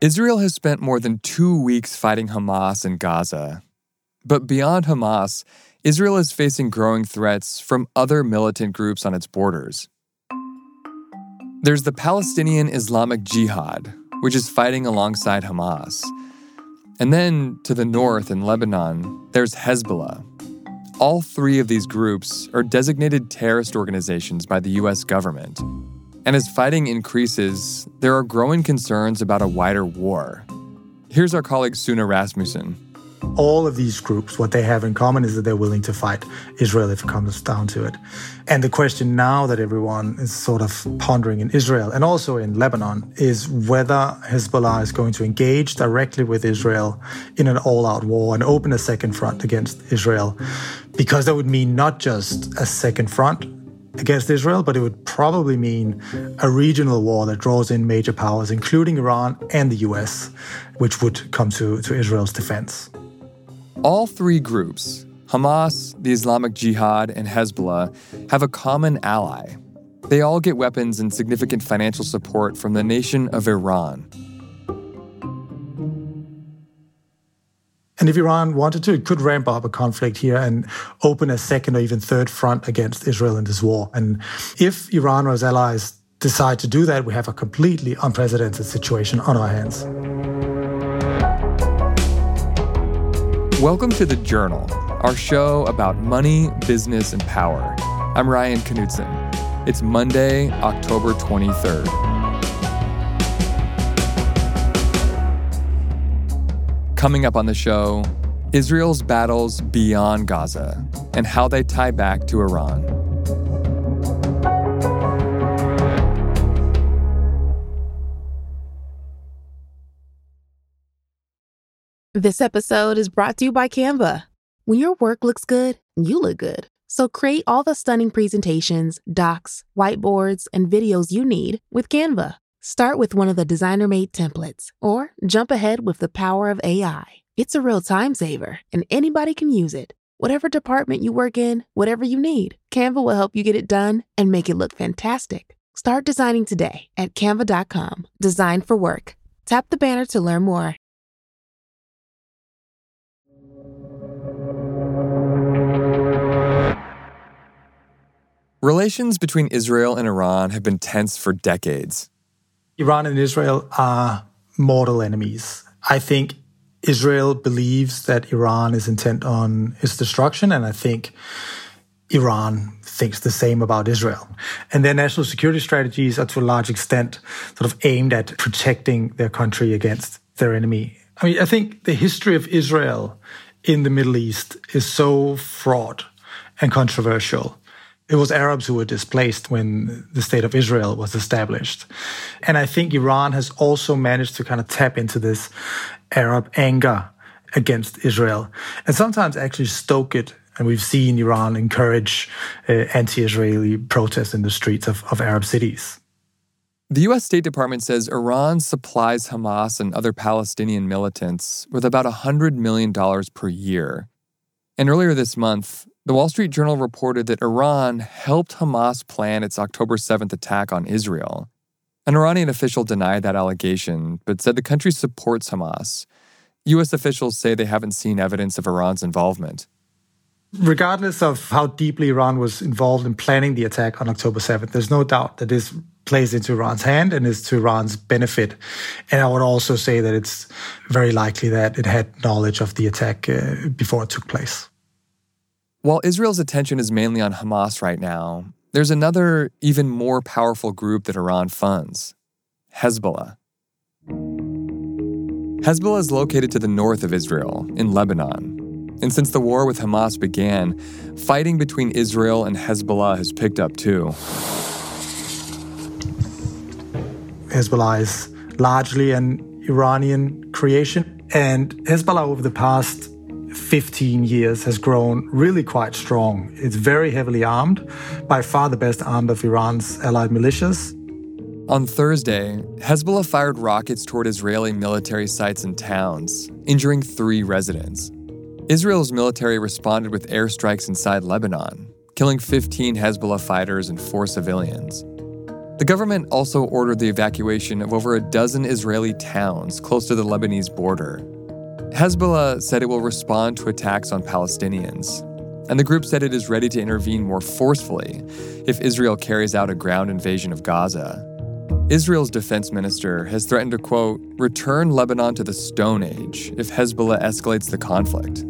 Israel has spent more than two weeks fighting Hamas in Gaza. But beyond Hamas, Israel is facing growing threats from other militant groups on its borders. There's the Palestinian Islamic Jihad, which is fighting alongside Hamas. And then to the north in Lebanon, there's Hezbollah. All three of these groups are designated terrorist organizations by the US government. And as fighting increases, there are growing concerns about a wider war. Here's our colleague Sune Rasmussen all of these groups, what they have in common is that they're willing to fight Israel if it comes down to it. And the question now that everyone is sort of pondering in Israel and also in Lebanon is whether Hezbollah is going to engage directly with Israel in an all out war and open a second front against Israel. Because that would mean not just a second front against Israel, but it would probably mean a regional war that draws in major powers, including Iran and the US, which would come to, to Israel's defense. All three groups, Hamas, the Islamic Jihad, and Hezbollah, have a common ally. They all get weapons and significant financial support from the nation of Iran. And if Iran wanted to, it could ramp up a conflict here and open a second or even third front against Israel in this war. And if Iran or its allies decide to do that, we have a completely unprecedented situation on our hands. Welcome to The Journal, our show about money, business, and power. I'm Ryan Knutson. It's Monday, October 23rd. Coming up on the show, Israel's battles beyond Gaza and how they tie back to Iran. This episode is brought to you by Canva. When your work looks good, you look good. So create all the stunning presentations, docs, whiteboards, and videos you need with Canva. Start with one of the designer made templates or jump ahead with the power of AI. It's a real time saver and anybody can use it. Whatever department you work in, whatever you need, Canva will help you get it done and make it look fantastic. Start designing today at canva.com. Design for work. Tap the banner to learn more. Relations between Israel and Iran have been tense for decades. Iran and Israel are mortal enemies. I think Israel believes that Iran is intent on its destruction, and I think Iran thinks the same about Israel. And their national security strategies are to a large extent sort of aimed at protecting their country against their enemy. I mean, I think the history of Israel in the Middle East is so fraught and controversial it was Arabs who were displaced when the state of Israel was established. And I think Iran has also managed to kind of tap into this Arab anger against Israel and sometimes actually stoke it. And we've seen Iran encourage uh, anti Israeli protests in the streets of, of Arab cities. The U.S. State Department says Iran supplies Hamas and other Palestinian militants with about $100 million per year. And earlier this month, the Wall Street Journal reported that Iran helped Hamas plan its October 7th attack on Israel. An Iranian official denied that allegation, but said the country supports Hamas. U.S. officials say they haven't seen evidence of Iran's involvement. Regardless of how deeply Iran was involved in planning the attack on October 7th, there's no doubt that this plays into Iran's hand and is to Iran's benefit. And I would also say that it's very likely that it had knowledge of the attack uh, before it took place. While Israel's attention is mainly on Hamas right now, there's another, even more powerful group that Iran funds Hezbollah. Hezbollah is located to the north of Israel, in Lebanon. And since the war with Hamas began, fighting between Israel and Hezbollah has picked up too. Hezbollah is largely an Iranian creation, and Hezbollah over the past 15 years has grown really quite strong. It's very heavily armed, by far the best armed of Iran's allied militias. On Thursday, Hezbollah fired rockets toward Israeli military sites and towns, injuring three residents. Israel's military responded with airstrikes inside Lebanon, killing 15 Hezbollah fighters and four civilians. The government also ordered the evacuation of over a dozen Israeli towns close to the Lebanese border. Hezbollah said it will respond to attacks on Palestinians, and the group said it is ready to intervene more forcefully if Israel carries out a ground invasion of Gaza. Israel's defense minister has threatened to, quote, return Lebanon to the Stone Age if Hezbollah escalates the conflict.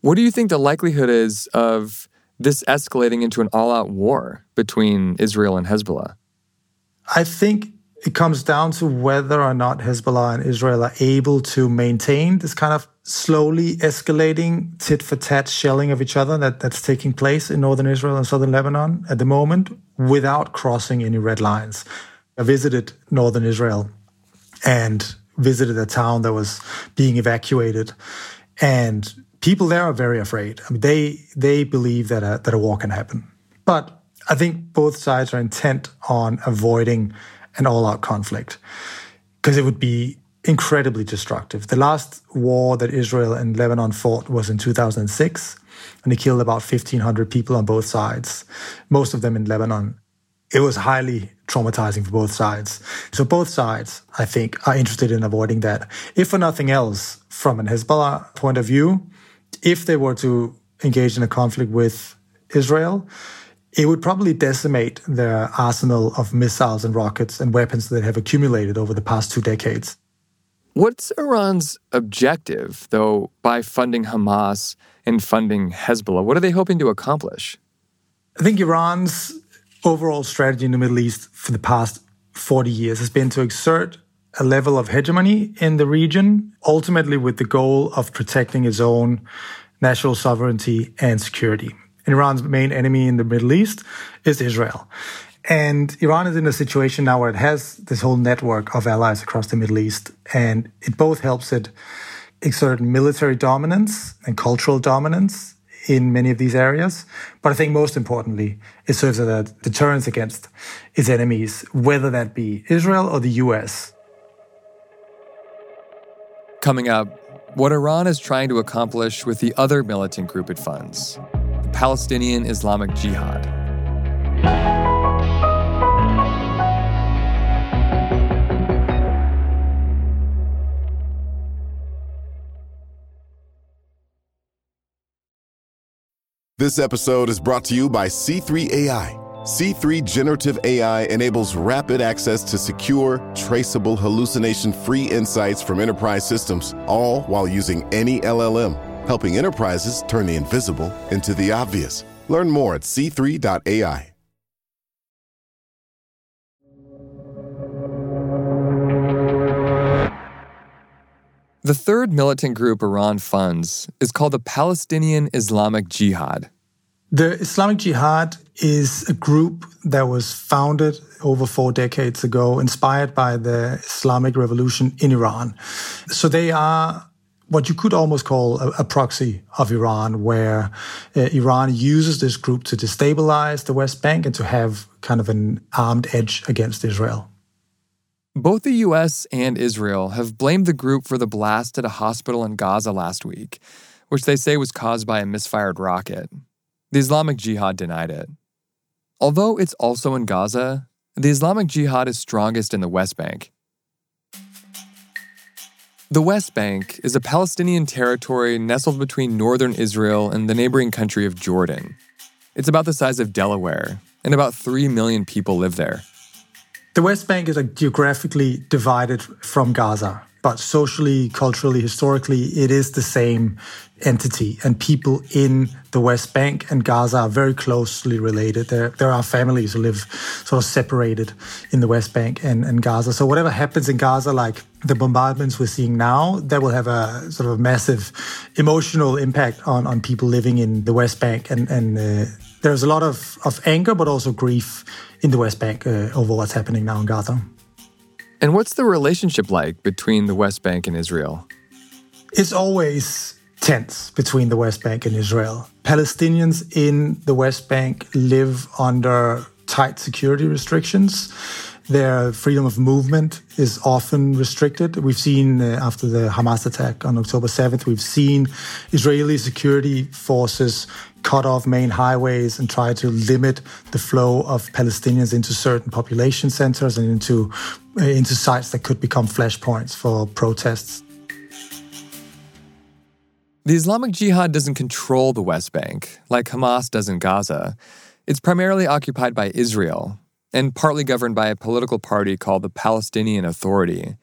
What do you think the likelihood is of this escalating into an all out war between Israel and Hezbollah? I think it comes down to whether or not Hezbollah and Israel are able to maintain this kind of slowly escalating tit for tat shelling of each other that, that's taking place in northern Israel and southern Lebanon at the moment without crossing any red lines. I visited northern Israel and visited a town that was being evacuated and people there are very afraid. I mean, they they believe that a, that a war can happen, but I think both sides are intent on avoiding an all-out conflict because it would be incredibly destructive. The last war that Israel and Lebanon fought was in 2006, and they killed about 1,500 people on both sides, most of them in Lebanon. It was highly traumatizing for both sides. So both sides, I think, are interested in avoiding that. If for nothing else, from an Hezbollah point of view, if they were to engage in a conflict with Israel, it would probably decimate their arsenal of missiles and rockets and weapons that have accumulated over the past two decades. What's Iran's objective, though, by funding Hamas and funding Hezbollah? What are they hoping to accomplish? I think Iran's overall strategy in the Middle East for the past 40 years has been to exert a level of hegemony in the region, ultimately with the goal of protecting its own national sovereignty and security. Iran's main enemy in the Middle East is Israel. And Iran is in a situation now where it has this whole network of allies across the Middle East, and it both helps it exert military dominance and cultural dominance in many of these areas. But I think most importantly, it serves as a deterrence against its enemies, whether that be Israel or the US. Coming up, what Iran is trying to accomplish with the other militant group it funds Palestinian Islamic Jihad. This episode is brought to you by C3 AI C3 Generative AI enables rapid access to secure, traceable, hallucination free insights from enterprise systems, all while using any LLM, helping enterprises turn the invisible into the obvious. Learn more at c3.ai. The third militant group Iran funds is called the Palestinian Islamic Jihad. The Islamic Jihad is a group that was founded over four decades ago, inspired by the Islamic revolution in Iran. So they are what you could almost call a, a proxy of Iran, where uh, Iran uses this group to destabilize the West Bank and to have kind of an armed edge against Israel. Both the US and Israel have blamed the group for the blast at a hospital in Gaza last week, which they say was caused by a misfired rocket. The Islamic Jihad denied it. Although it's also in Gaza, the Islamic Jihad is strongest in the West Bank. The West Bank is a Palestinian territory nestled between northern Israel and the neighboring country of Jordan. It's about the size of Delaware, and about 3 million people live there. The West Bank is like geographically divided from Gaza but socially, culturally, historically, it is the same entity. And people in the West Bank and Gaza are very closely related. There, there are families who live sort of separated in the West Bank and, and Gaza. So whatever happens in Gaza, like the bombardments we're seeing now, that will have a sort of a massive emotional impact on, on people living in the West Bank. And, and uh, there's a lot of, of anger, but also grief in the West Bank uh, over what's happening now in Gaza. And what's the relationship like between the West Bank and Israel? It's always tense between the West Bank and Israel. Palestinians in the West Bank live under tight security restrictions. Their freedom of movement is often restricted. We've seen uh, after the Hamas attack on October 7th, we've seen Israeli security forces cut off main highways and try to limit the flow of Palestinians into certain population centers and into, uh, into sites that could become flashpoints for protests. The Islamic Jihad doesn't control the West Bank like Hamas does in Gaza. It's primarily occupied by Israel and partly governed by a political party called the Palestinian Authority.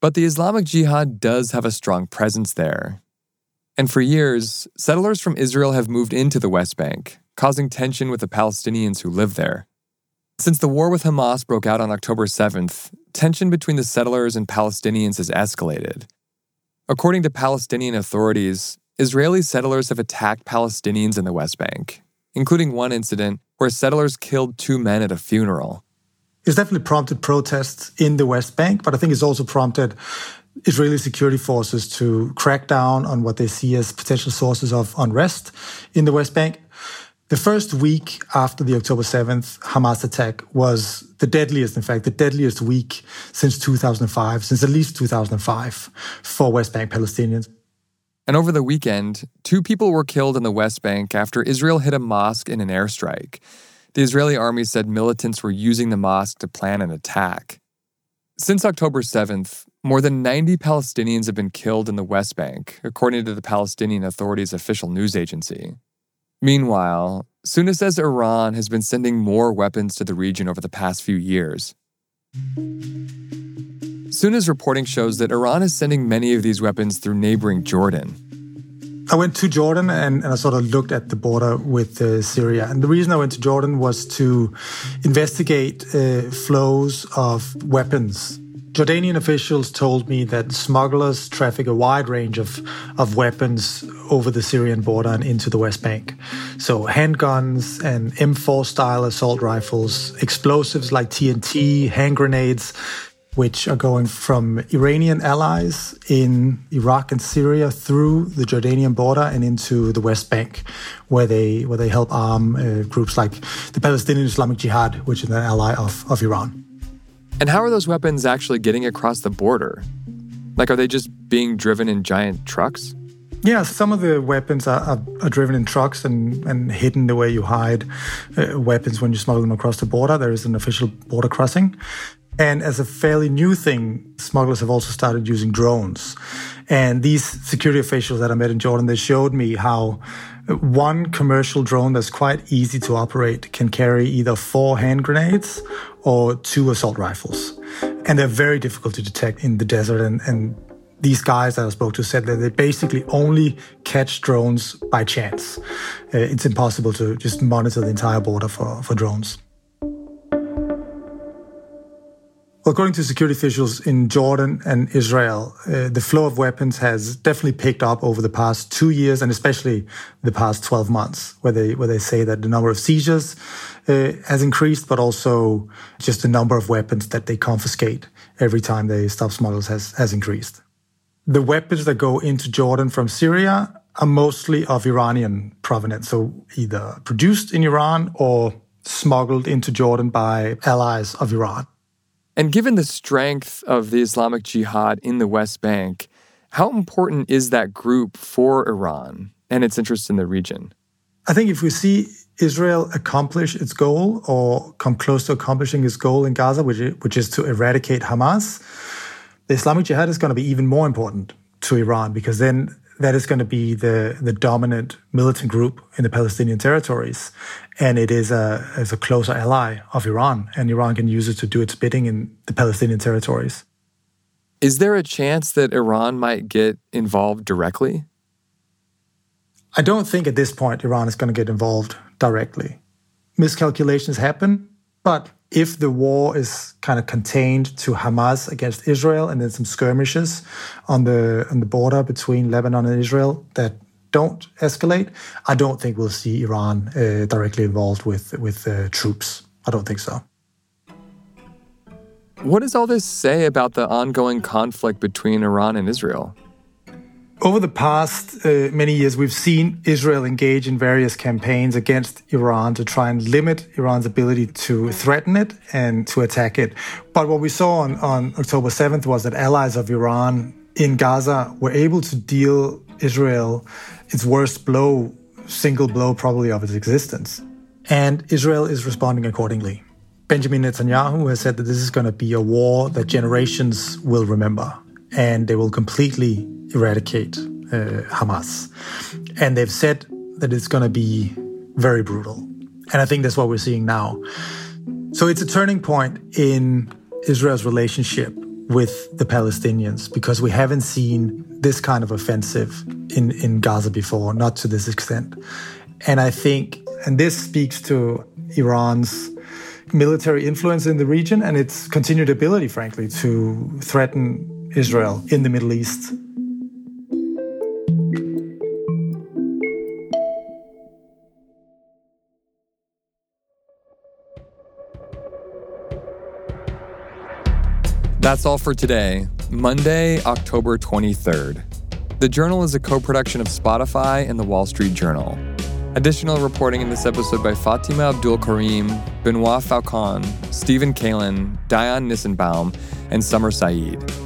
But the Islamic Jihad does have a strong presence there. And for years, settlers from Israel have moved into the West Bank, causing tension with the Palestinians who live there. Since the war with Hamas broke out on October 7th, tension between the settlers and Palestinians has escalated. According to Palestinian authorities, Israeli settlers have attacked Palestinians in the West Bank, including one incident where settlers killed two men at a funeral. It's definitely prompted protests in the West Bank, but I think it's also prompted Israeli security forces to crack down on what they see as potential sources of unrest in the West Bank. The first week after the October 7th Hamas attack was the deadliest, in fact, the deadliest week since 2005, since at least 2005 for West Bank Palestinians. And over the weekend, two people were killed in the West Bank after Israel hit a mosque in an airstrike. The Israeli army said militants were using the mosque to plan an attack. Since October 7th, more than 90 Palestinians have been killed in the West Bank, according to the Palestinian Authority's official news agency. Meanwhile, Sune says Iran has been sending more weapons to the region over the past few years. Sune's reporting shows that Iran is sending many of these weapons through neighboring Jordan. I went to Jordan and, and I sort of looked at the border with uh, Syria. And the reason I went to Jordan was to investigate uh, flows of weapons Jordanian officials told me that smugglers traffic a wide range of, of weapons over the Syrian border and into the West Bank. So, handguns and M4 style assault rifles, explosives like TNT, hand grenades, which are going from Iranian allies in Iraq and Syria through the Jordanian border and into the West Bank, where they where they help arm uh, groups like the Palestinian Islamic Jihad, which is an ally of, of Iran. And how are those weapons actually getting across the border? Like, are they just being driven in giant trucks? Yeah, some of the weapons are, are, are driven in trucks and, and hidden the way you hide uh, weapons when you smuggle them across the border. There is an official border crossing. And as a fairly new thing, smugglers have also started using drones. And these security officials that I met in Jordan, they showed me how one commercial drone that's quite easy to operate can carry either four hand grenades or two assault rifles. And they're very difficult to detect in the desert. And, and these guys that I spoke to said that they basically only catch drones by chance. Uh, it's impossible to just monitor the entire border for, for drones. Well, according to security officials in Jordan and Israel, uh, the flow of weapons has definitely picked up over the past two years, and especially the past 12 months, where they where they say that the number of seizures uh, has increased, but also just the number of weapons that they confiscate every time they stop smugglers has has increased. The weapons that go into Jordan from Syria are mostly of Iranian provenance, so either produced in Iran or smuggled into Jordan by allies of Iran. And given the strength of the Islamic Jihad in the West Bank, how important is that group for Iran and its interest in the region? I think if we see Israel accomplish its goal or come close to accomplishing its goal in Gaza, which is, which is to eradicate Hamas, the Islamic Jihad is going to be even more important to Iran because then that is going to be the, the dominant militant group in the Palestinian territories. And it is a, is a closer ally of Iran, and Iran can use it to do its bidding in the Palestinian territories. Is there a chance that Iran might get involved directly? I don't think at this point Iran is going to get involved directly. Miscalculations happen, but if the war is kind of contained to Hamas against Israel and then some skirmishes on the on the border between Lebanon and Israel that don't escalate, I don't think we'll see Iran uh, directly involved with with uh, troops. I don't think so. What does all this say about the ongoing conflict between Iran and Israel? Over the past uh, many years, we've seen Israel engage in various campaigns against Iran to try and limit Iran's ability to threaten it and to attack it. But what we saw on, on October 7th was that allies of Iran in Gaza were able to deal Israel its worst blow, single blow probably of its existence. And Israel is responding accordingly. Benjamin Netanyahu has said that this is going to be a war that generations will remember and they will completely eradicate uh, Hamas. And they've said that it's going to be very brutal. And I think that's what we're seeing now. So it's a turning point in Israel's relationship with the Palestinians because we haven't seen this kind of offensive in, in Gaza before, not to this extent. And I think, and this speaks to Iran's military influence in the region and its continued ability, frankly, to threaten Israel in the Middle East. That's all for today, Monday, October 23rd. The Journal is a co production of Spotify and the Wall Street Journal. Additional reporting in this episode by Fatima Abdul Karim, Benoit Faucon, Stephen Kalin, Dion Nissenbaum, and Summer Said.